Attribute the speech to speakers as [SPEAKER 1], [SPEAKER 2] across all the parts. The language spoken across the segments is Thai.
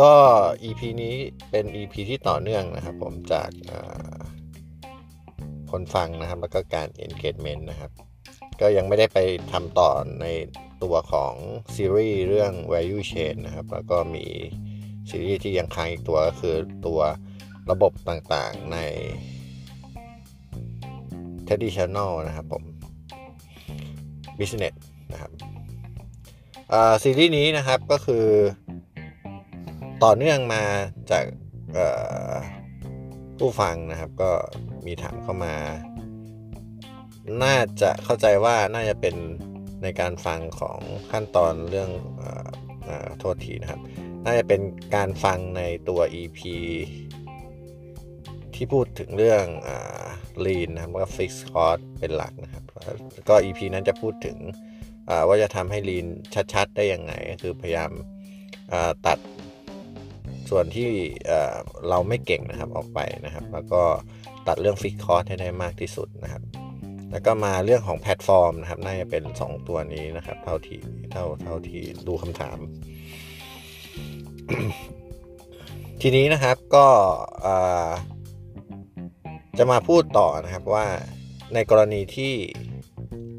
[SPEAKER 1] ก็ EP นี้เป็น EP ที่ต่อเนื่องนะครับ ผมจากคนฟังนะครับ แล้วก็การ engagement นะครับ ก็ยังไม่ได้ไปทำต่อในตัวของซีรีส์เรื่อง value chain นะครับ แล้วก็มีซีรีส์ที่ยังค้างอีกตัวก็คือตัวระบบต่างๆใน traditional นะครับผม business นะครับซีรีส์นี้นะครับก็คือ ต่อเนื่องมาจากผู้ฟังนะครับก็มีถามเข้ามา น่าจะเข้าใจว่าน่าจะเป็นในการฟังของขั้นตอนเรื่องอโทษทีนะครับ น่าจะเป็นการฟังในตัว EP ที่พูดถึงเรื่องอ lean นะครับว่า fix cost เป็นหลักนะครับ ก็ EP นั้นจะพูดถึงว่าจะทำให้ lean ชัดๆ ได้ยังไงคือพยายามตัด ส่วนที่เราไม่เก่งนะครับออกไปนะครับ แล้วก็ตัดเรื่อง fix cost ให้ได้มากที่สุดนะครับ แล้วก็มาเรื่องของแพลตฟอร์มนะครับ น่าจะเป็น 2 ตัวนี้นะครับ เท่าที่เท่าเท่าที่ดูคำถาม ทีนี้นะครับก็จะมาพูดต่อนะครับว่าในกรณีที่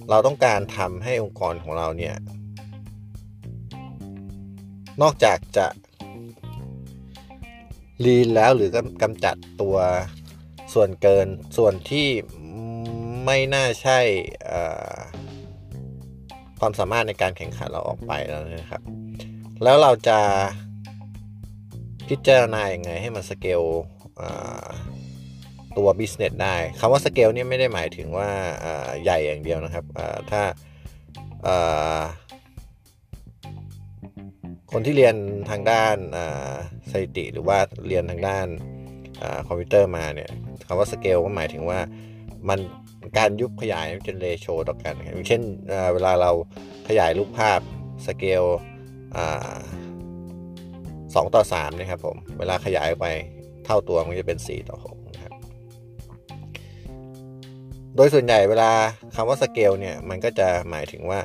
[SPEAKER 1] เราต้องการทำให้องค์กรของเราเนี่ยนอกจากจะ ลีนแล้วหรือกำจัดตัวส่วนเกินส่วนที่ไม่น่าใช่ความสามารถในการแข่งขันเราออกไปแล้วนะครับ แล้วเราจะพิจารณาอย่างไงให้มันสเกลตัว business ได้คำว่าสเกลนี่ไม่ได้หมายถึงว่าใหญ่อย่างเดียวนะครับถ้าคนที่เรียนทางด้าน สถิติหรือว่าเรียนทางด้านคอมพิวเตอร์มาเนี่ยคำว่าสเกลก็หมายถึงว่ามันการยุบขยายเป็น ratio ต่อกันอย่างเช่นเวลาเราขยายรูปภาพสเกลสองต่อสามนะครับผม เวลาขยายไปเท่าตัวมันจะเป็น 4 ต่อ6นะครับ โดยส่วนใหญ่เวลาคำว่าสเกลเนี่ย มันก็จะหมายถึงว่า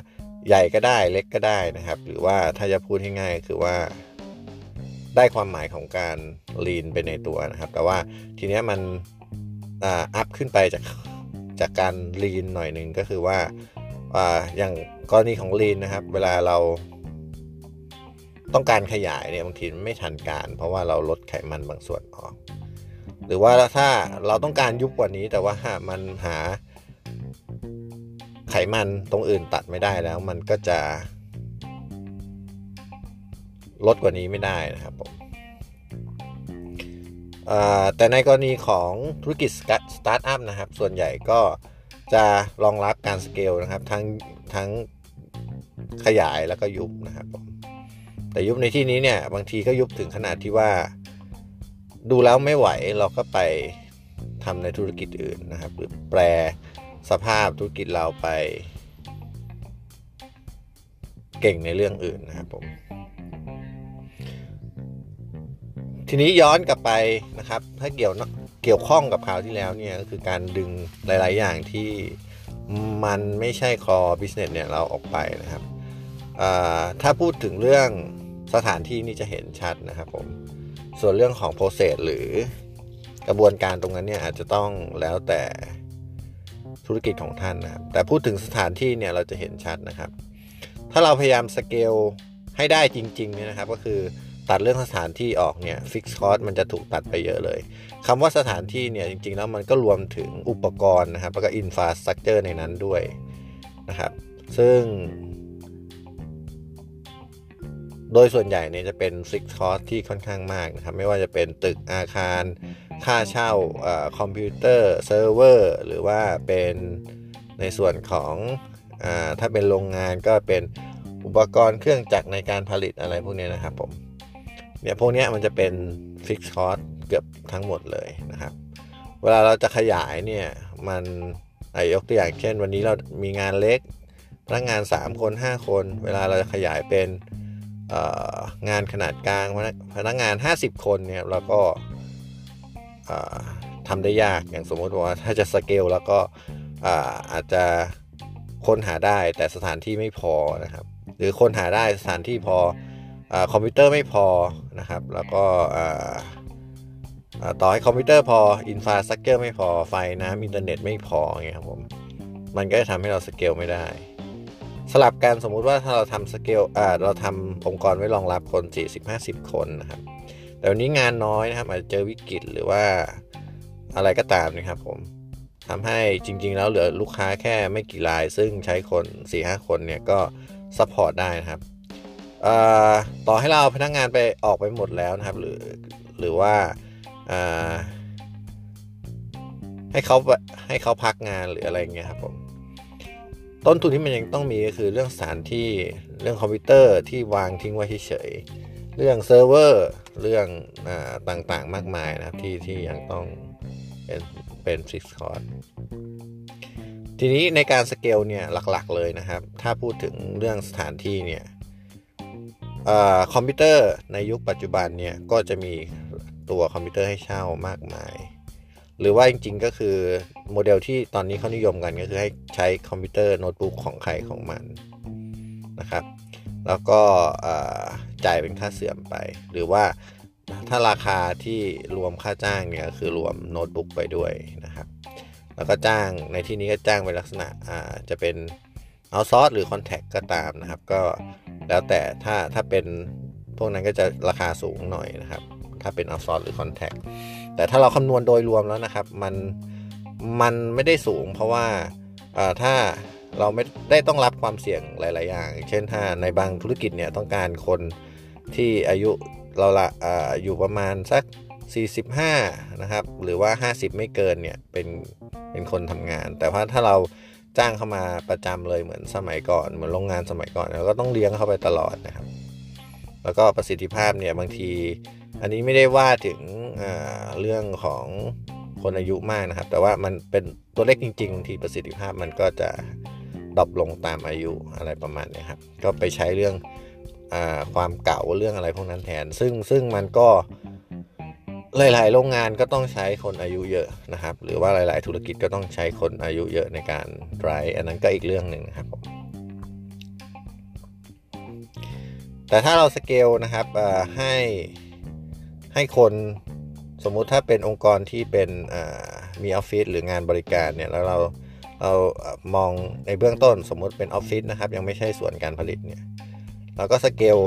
[SPEAKER 1] ใหญ่ก็ได้เล็กก็ได้นะครับ หรือว่าถ้าจะพูดให้ง่ายคือว่า ได้ความหมายของการลีนไปในตัวนะครับ แต่ว่าทีเนี้ยมันอัพขึ้นไปจากจากการลีนหน่อยหนึ่งก็คือว่าอย่างกรณีของลีนนะครับ เวลาเราต้องการขยายเนี่ยบางทีไม่ทันการ เพราะว่าเราลดไขมันบางส่วนออก หรือว่าถ้าเราต้องการยุบกว่านี้ แต่ว่ามันหาไขมันตรงอื่นตัดไม่ได้แล้ว มันก็จะ ลดกว่านี้ไม่ได้นะครับผมแต่ในกรณีของธุรกิจสตาร์ทอัพนะครับ ส่วนใหญ่ก็จะรองรับการสเกลนะครับ ทั้งทั้งขยายแล้วก็ยุบนะครับผมแต่ยุบในที่นี้เนี่ยบางทีก็ยุบถึงขนาดที่ว่า ดูแล้วไม่ไหวเราก็ไปทำในธุรกิจอื่นนะครับ หรือแปลสภาพธุรกิจเราไป เก่งในเรื่องอื่นนะครับผม ทีนี้ย้อนกลับไปนะครับ ถ้าเกี่ยวเกี่ยวข้องกับข่าวที่แล้วเนี่ยก็คือการดึงหลาย ๆ อย่างที่มันไม่ใช่ core business เนี่ยเราออกไปนะครับถ้าพูดถึงเรื่องสถานที่นี่จะเห็นชัดนะครับผมส่วนเรื่องของ process หรือกระบวนการตรงนั้นเนี่ยอาจจะต้องแล้วแต่ธุรกิจของท่านนะครับ แต่พูดถึงสถานที่เนี่ยเราจะเห็นชัดนะครับ ถ้าเราพยายามสเกลให้ได้จริงๆเนี่ยนะครับ ก็คือ ตัดเรื่องสถานที่ออกเนี่ย fixed cost มันจะถูกตัดไปเยอะเลยคำว่าสถานที่เนี่ยจริง ๆ แล้วมันก็รวมถึงอุปกรณ์นะครับแล้วก็ infrastructure ในนั้นด้วยนะครับ ซึ่ง โดยส่วนใหญ่เนี่ยจะเป็น fixed cost ที่ค่อนข้างมากนะครับ ไม่ว่าจะเป็นตึกอาคาร ค่าเช่าอคอมพิวเตอร์เซิร์ฟเวอร์หรือว่าเป็นในส่วนของอถ้าเป็นโรงงานก็เป็นอุปกรณ์เครื่องจักรในการผลิตอะไรพวกนี้นะครับผม เนี่ยพวกนี้มันจะเป็นฟิกคอร์สเกือบทั้งหมดเลยนะครับ เวลาเราจะขยายเนี่ยมันยกตัวอย่างเช่น วันนี้เรามีงานเล็กพนักงาน 3 คน 5 คน เวลาเราจะขยายเป็นงานขนาดกลางพนักงาน 50 คนเนี่ยเราก็ทำได้ยากอย่างสมมติว่าถ้าจะสเกลแล้วก็อาจจะคนหาได้แต่สถานที่ไม่พอนะครับ หรือคนหาได้สถานที่พอ คอมพิวเตอร์ไม่พอนะครับ แล้วก็ต่อให้คอมพิวเตอร์พอ infrastructure ไม่พอไฟน้ำอินเทอร์เน็ตไม่พอเงี้ยครับผมมันก็จะทำให้เราสเกลไม่ได้ สลับกันสมมุติว่าถ้าเราทำสเกลเราทำองค์กรไว้รองรับคน 40-50 คนนะครับ แต่วันนี้งานน้อยนะครับอาจจะเจอวิกฤตหรือว่าอะไรก็ตามนะครับผมทำให้จริง ๆ แล้วเหลือลูกค้าแค่ไม่กี่ราย ซึ่งใช้คน 4-5 คนเนี่ยก็ support ได้นะครับ ต่อให้เราพนักงานไปออกไปหมดแล้วนะครับ หรือหรือว่าให้เขาให้เขาพักงานหรืออะไรเงี้ยครับผมต้นทุนที่มันยังต้องมีก็คือเรื่องสถานที่เรื่องคอมพิวเตอร์ที่วางทิ้งไว้เฉยเรื่องเซิร์ฟเวอร์เรื่องอต่างๆมากมายนะครับที่ที่ยังต้องเป็นเป็น fixed cost ทีนี้ในการสเกลเนี่ยหลักๆเลยนะครับ ถ้าพูดถึงเรื่องสถานที่เนี่ย คอมพิวเตอร์ในยุคปัจจุบันเนี่ยก็จะมีตัวคอมพิวเตอร์ให้เช่ามากมาย หรือว่าจริงๆก็คือโมเดลที่ตอนนี้เขานิยมกันก็คือให้ใช้คอมพิวเตอร์โน้ตบุ๊กของใครของมันนะครับ แล้วก็จ่ายเป็นค่าเสื่อมไป หรือว่าถ้าราคาที่รวมค่าจ้างเนี่ยคือรวมโน้ตบุ๊กไปด้วยนะครับ แล้วก็จ้างในที่นี้ก็จ้างเป็นลักษณะจะเป็นเอาซอสหรือ contract ก็ตามนะครับ ก็ แล้วแต่ถ้าถ้าเป็นพวกนั้นก็จะราคาสูงหน่อยนะครับ ถ้าเป็น outsource หรือ contract แต่ถ้าเราคำนวณโดยรวมแล้วนะครับ มันมันไม่ได้สูง เพราะว่าถ้าเราไม่ได้ต้องรับความเสี่ยงหลาย ๆ อย่าง เช่นถ้าในบางธุรกิจเนี่ยต้องการคนที่อายุเราละออยู่ประมาณสัก 45 นะครับ หรือว่า 50 ไม่เกินเนี่ยเป็นเป็นคนทำงาน แต่ว่าถ้าเรา จ้างเข้ามาประจำเลยเหมือนสมัยก่อนเหมือนโรงงานสมัยก่อนเราก็ต้องเลี้ยงเข้าไปตลอดนะครับ แล้วก็ประสิทธิภาพเนี่ยบางที อันนี้ไม่ได้ว่าถึงเรื่องของคนอายุมากนะครับ แต่ว่ามันเป็นตัวเลขจริงๆที่ประสิทธิภาพมันก็จะดรอปลงตามอายุอะไรประมาณนี้ครับ ก็ไปใช้เรื่องอความเก่าเรื่องอะไรพวกนั้นแทน ซึ่งซึ่งมันก็ หลาย ๆ โรงงานก็ต้องใช้คนอายุเยอะนะครับ หรือว่าหลาย ๆ ธุรกิจก็ต้องใช้คนอายุเยอะในการไดรอันนั้นก็อีกเรื่องหนึ่งนะครับผมแต่ถ้าเราสเกลนะครับให้ให้คนสมมุติถ้าเป็นองค์กรที่เป็นมีออฟฟิศหรืองานบริการเนี่ยแล้วเราเรามองในเบื้องต้นสมมุติเป็นออฟฟิศนะครับ ยังไม่ใช่ส่วนการผลิตเนี่ยเราก็สเกล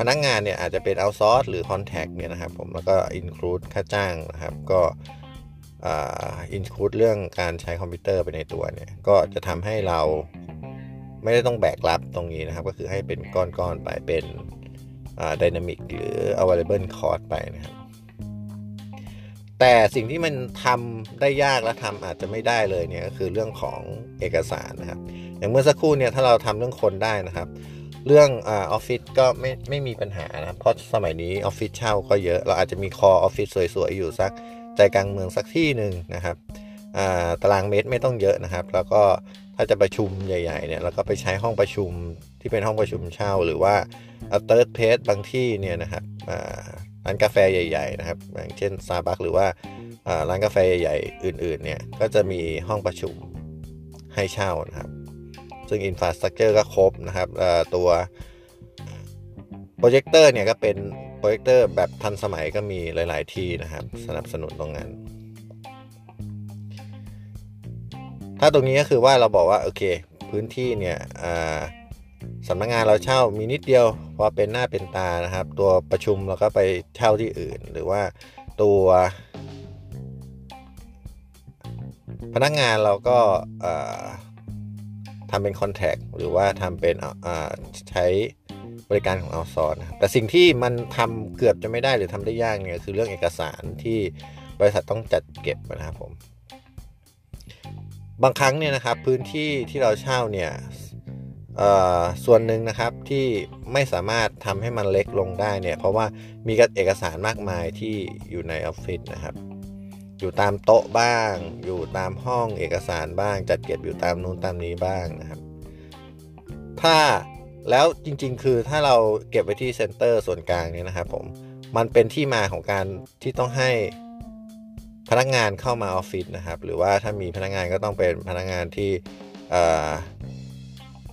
[SPEAKER 1] พนักงานเนี่ยอาจจะเป็น outsource หรือ contract เนี่ยนะครับผมแล้วก็ include ค่าจ้างนะครับก็ include เรื่องการใช้คอมพิวเตอร์ไปในตัวเนี่ยก็จะทำให้เราไม่ได้ต้องแบกรับตรงนี้นะครับ ก็คือให้เป็นก้อนๆไปเป็น dynamic หรือ variable cost ไปนะครับแต่สิ่งที่มันทำได้ยากและทำอาจจะไม่ได้เลยเนี่ยก็คือเรื่องของเอกสารนะครับ อย่างเมื่อสักครู่เนี่ยถ้าเราทำเรื่องคนได้นะครับ เรื่องออฟฟิศก็ไม่ไม่มีปัญหานะเพราะสมัยนี้ออฟฟิศเช่าก็เยอะเราอาจจะมี core office สวยๆ อยู่สักใจกลางเมืองสักที่หนึ่งนะครับตารางเมตรไม่ต้องเยอะนะครับ แล้วก็ถ้าจะประชุมใหญ่ๆเนี่ยเราก็ไปใช้ห้องประชุมที่เป็นห้องประชุมเช่า หรือว่า third place บางที่เนี่ยนะครับร้านกาแฟใหญ่ ๆ นะครับ อย่างเช่นซาบักหรือว่าร้านกาแฟใหญ่ๆ อื่นๆเนี่ยก็จะมีห้องประชุมให้เช่านะครับ ซึ่ง infrastructure ก็ครบนะครับตัวโปรเจคเตอร์เนี่ยก็เป็นโปรเจคเตอร์แบบทันสมัยก็มีหลาย ๆ ที่นะครับ สนับสนุนตรงนั้น ถ้าตรงนี้ก็คือว่าเราบอกว่า โอเค พื้นที่เนี่ยสำนักงงานเราเช่ามีนิดเดียวพอเป็นหน้าเป็นตานะครับ ตัวประชุมเราก็ไปเช่าที่อื่น หรือว่าตัว พนักงานเราก็ ทำเป็นคอนแทคหรือว่าทำเป็นใช้บริการของเอาซอนนะครับแต่สิ่งที่มันทำเกือบจะไม่ได้หรือทำได้ยากเนี่ยคือเรื่องเอกสารที่บริษัทต้องจัดเก็บนะครับผม บางครั้งเนี่ยนะครับพื้นที่ที่เราเช่าเนี่ยส่วนหนึ่งนะครับที่ไม่สามารถทำให้มันเล็กลงได้เนี่ยเพราะว่ามีกเอกสารมากมายที่อยู่ในออฟฟิศนะครับ อยู่ตามโต๊ะบ้าง อยู่ตามห้องเอกสารบ้าง จัดเก็บอยู่ตามนู้นตามนี้บ้างนะครับ ถ้าแล้วจริง ๆ คือถ้าเราเก็บไว้ที่เซ็นเตอร์ส่วนกลางเนี่ยนะครับผมมันเป็นที่มาของการที่ต้องให้พนักงานเข้ามาออฟฟิศนะครับ หรือว่าถ้ามีพนักงานก็ต้องเป็นพนักงานที่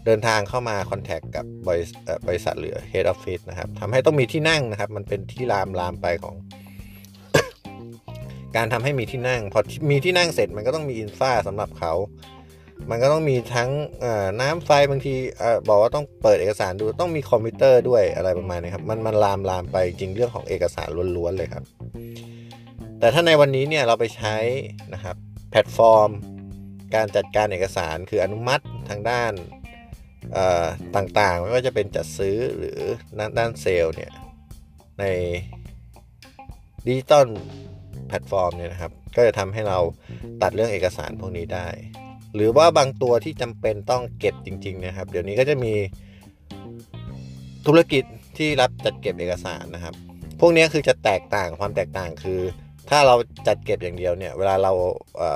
[SPEAKER 1] เดินทางเข้ามาคอนแทคกับบริษัทหรือ Head Office นะครับทำให้ต้องมีที่นั่งนะครับ มันเป็นที่ลามลามไปของ การทำให้มีที่นั่ง พอมีที่นั่งเสร็จมันก็ต้องมีอินฟาสำหรับเขา มันก็ต้องมีทั้งน้ำไฟบางทีบอกว่าต้องเปิดเอกสารดูต้องมีคอมพิวเตอร์ด้วยอะไรประมาณนี้ครับ มันมันลามลามไปจริงเรื่องของเอกสารล้วนๆเลยครับ แต่ถ้าในวันนี้เนี่ยเราไปใช้นะครับแพลตฟอร์ม การจัดการเอกสารคืออนุมัติทางด้านต่างๆ ไม่ว่าจะเป็นจัดซื้อหรือด้านเซลล์เนี่ยในดิจิตอล แพลตฟอร์มเนี่ยนะครับ ก็จะทำให้เราตัดเรื่องเอกสารพวกนี้ได้ หรือว่าบางตัวที่จำเป็นต้องเก็บจริง ๆ นะครับ เดี๋ยวนี้ก็จะมีธุรกิจที่รับจัดเก็บเอกสารนะครับ พวกนี้คือจะแตกต่างความแตกต่างคือ ถ้าเราจัดเก็บอย่างเดียวเนี่ย เวลาเรา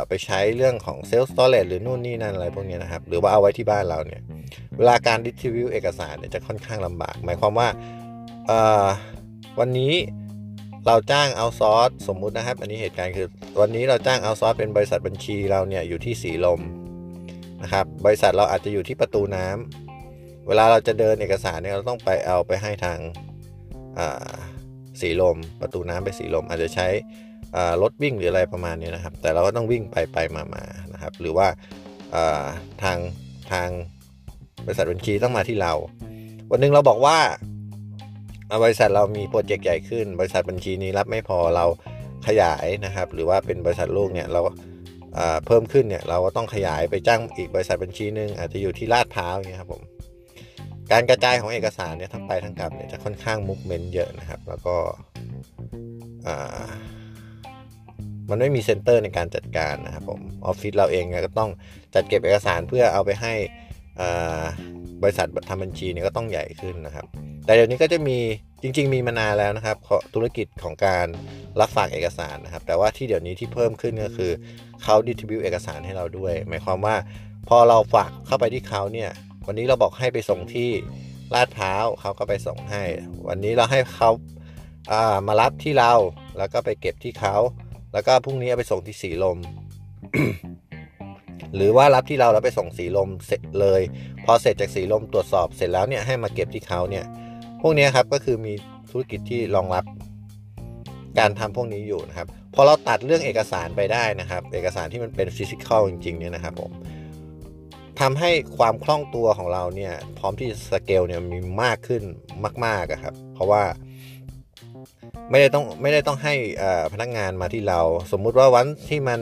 [SPEAKER 1] ไปใช้เรื่องของเซลล์สตอเรจหรือนู่นนี่นั่นอะไรพวกนี้นะครับ หรือว่าเอาไว้ที่บ้านเราเนี่ย เวลาการดิสทิบิวเอกสารเนี่ยจะค่อนข้างลำบาก หมายความว่าวันนี้ เราจ้างเอาซอสสมมุตินะครับ อันนี้เหตุการณ์คือ วันนี้เราจ้างเอาซอสเป็นบริษัทบัญชีเราเนี่ยอยู่ที่สีลมนะครับ บริษัทเราอาจจะอยู่ที่ประตูน้ำเวลาเราจะเดินเอกสารเนี่ยเราต้องไปเอาไปให้ทางสีลม ประตูน้ำไปสีลม อาจจะใช้รถวิ่งหรืออะไรประมาณนี้นะครับ แต่เราก็ต้องวิ่งไปไปมามานะครับ หรือว่าทางทางบริษัทบัญชีต้องมาที่เรา วันนึงเราบอกว่า บริษัทเรามีโปรเจกต์ใหญ่ขึ้น บริษัทบัญชีนี้รับไม่พอเราขยายนะครับ หรือว่าเป็นบริษัทลูกเนี่ยเราเพิ่มขึ้นเนี่ยเราก็ต้องขยายไปจ้างอีกบริษัทบัญชีหนึ่งอาจจะอยู่ที่ลาดพร้าวอย่างเงี้ยครับผมการกระจายของเอกสารเนี่ยทั้งไปทั้งกลับเนี่ยจะค่อนข้าง movement เยอะนะครับ แล้วก็มันไม่มี center ในการจัดการนะครับผมออฟฟิศเราเองก็ต้องจัดเก็บเอกสารเพื่อเอาไปให้บริษัททำบัญชีเนี่ยก็ต้องใหญ่ขึ้นนะครับ แต่เดี๋ยวนี้ก็จะมีจริง ๆ มีมานานแล้วนะครับธุรกิจของการรับฝากเอกสารนะครับ แต่ว่าที่เดี๋ยวนี้ที่เพิ่มขึ้นก็คือเขาดิสทิบิวเอกสารให้เราด้วย หมายความว่าพอเราฝากเข้าไปที่เขาเนี่ย วันนี้เราบอกให้ไปส่งที่ลาดพร้าวเขาก็ไปส่งให้ วันนี้เราให้เขาามารับที่เรา แล้วก็ไปเก็บที่เขา แล้วก็พรุ่งนี้เอาไปส่งที่สีลม หรือว่ารับที่เราแล้วไปส่งสีลมเสร็จเลย พอเสร็จจากสีลมตรวจสอบเสร็จแล้วเนี่ยให้มาเก็บที่เขาเนี่ย พวกนี้ครับก็คือมีธุรกิจที่รองรับการทำพวกนี้อยู่นะครับ พอเราตัดเรื่องเอกสารไปได้นะครับ เอกสารที่มันเป็นฟิสิกอลจริงๆเนี่ยนะครับผมทำให้ความคล่องตัวของเราเนี่ยพร้อมที่สเกลเนี่ยมีมากขึ้นมากๆครับ เพราะว่าไม่ได้ต้องไม่ได้ต้องให้พนักงานมาที่เรา สมมุติว่าวันที่มัน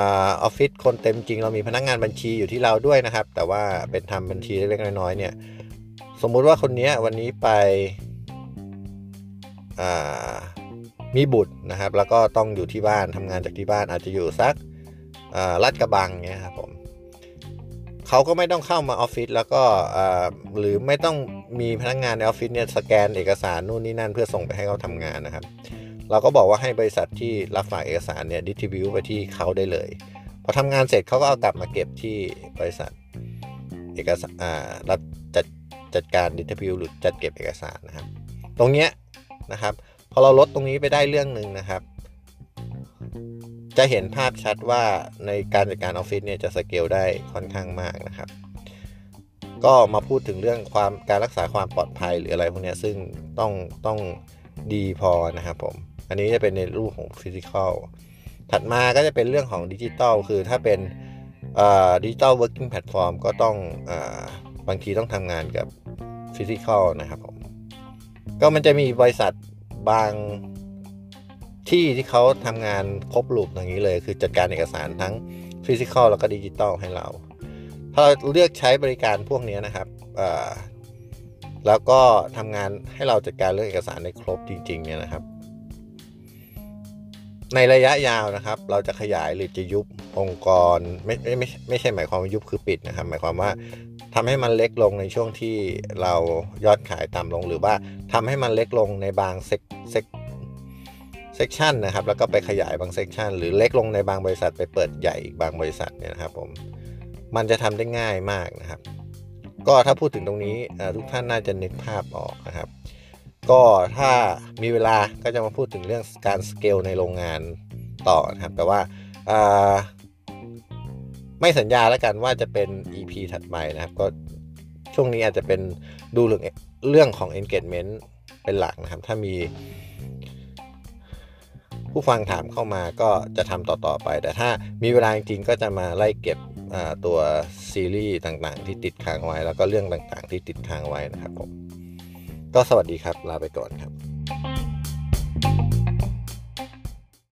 [SPEAKER 1] ออฟฟิศคนเต็มจริง เรามีพนักงานบัญชีอยู่ที่เราด้วยนะครับ แต่ว่าเป็นทำบัญชีเล็กๆน้อยๆเนี่ย สมมุติว่าคนนี้วันนี้ไปมีบุตรนะครับ แล้วก็ต้องอยู่ที่บ้านทำงานจากที่บ้านอาจจะอยู่สักลาดกระบังเนี่ยครับผมเขาก็ไม่ต้องเข้ามาออฟฟิศแล้วก็หรือไม่ต้องมีพนักงานในออฟฟิศเนี่ยสแกนเอกสารนู่นนี่นั่นเพื่อส่งไปให้เขาทำงานนะครับ เราก็บอกว่าให้บริษัทที่รับฝากเอกสารเนี่ยดิสทิบิวไปที่เขาได้เลยพอทำงานเสร็จเขาก็เอากลับมาเก็บที่บริษัทเอกสารรับ จัดการดิทิบิวหรือจัดเก็บเอกสารนะครับ ตรงเนี้ยนะครับ พอเราลดตรงนี้ไปได้เรื่องหนึ่งนะครับ จะเห็นภาพชัดว่าในการจัดการออฟฟิศเนี่ยจะสเกลได้ค่อนข้างมากนะครับ ก็มาพูดถึงเรื่องความการรักษาความปลอดภัยหรืออะไรพวกนี้ซึ่งต้องต้องดีพอนะครับผม อันนี้จะเป็นในรูปของ physical ถัดมาก็จะเป็นเรื่องของดิจิตอลคือถ้าเป็น digital working platform ก็ต้องอบางทีต้องทำงานกับ physical นะครับผมก็มันจะมีบริษัทบางที่ที่เขาทำงานครบ loop อย่างนี้เลย คือจัดการเอกสารทั้ง physical แล้วก็ดิจิตอลให้เรา ถ้าเราเลือกใช้บริการพวกนี้นะครับแล้วก็ทำงานให้เราจัดการเรื่องเอกสารได้ครบจริง ๆ เนี่ยนะครับ ในระยะยาวนะครับ เราจะขยายหรือจะยุบองค์กรไม่ไม่ไม่ไม่ใช่หมายความว่ายุบคือปิดนะครับ หมายความว่า ทำให้มันเล็กลงในช่วงที่เรายอดขายต่ำลง หรือว่าทำให้มันเล็กลงในบาง sec sec section นะครับ แล้วก็ไปขยายบาง section หรือเล็กลงในบางบริษัทไปเปิดใหญ่อีกบางบริษัทเนี่ยนะครับผมมันจะทำได้ง่ายมากนะครับ ก็ถ้าพูดถึงตรงนี้ทุกท่านน่าจะนึกภาพออกนะครับ ก็ถ้ามีเวลาก็จะมาพูดถึงเรื่องการสเกลในโรงงานต่อนะครับ แต่ว่า ไม่สัญญาแล้วกันว่าจะเป็น EP ถัดไปนะครับ ก็ช่วงนี้อาจจะเป็นดูเรื่องเรื่องของ engagement เป็นหลักนะครับ ถ้ามี ผู้ฟังถามเข้ามาก็จะทำต่อ ๆ ไป แต่ถ้ามีเวลาจริงๆก็จะมาไล่เก็บตัวซีรีส์ต่างๆ ที่ติดค้างไว้ แล้วก็เรื่องต่างๆ ที่ติดค้างไว้นะครับผมก็สวัสดีครับ ลาไปก่อนครับ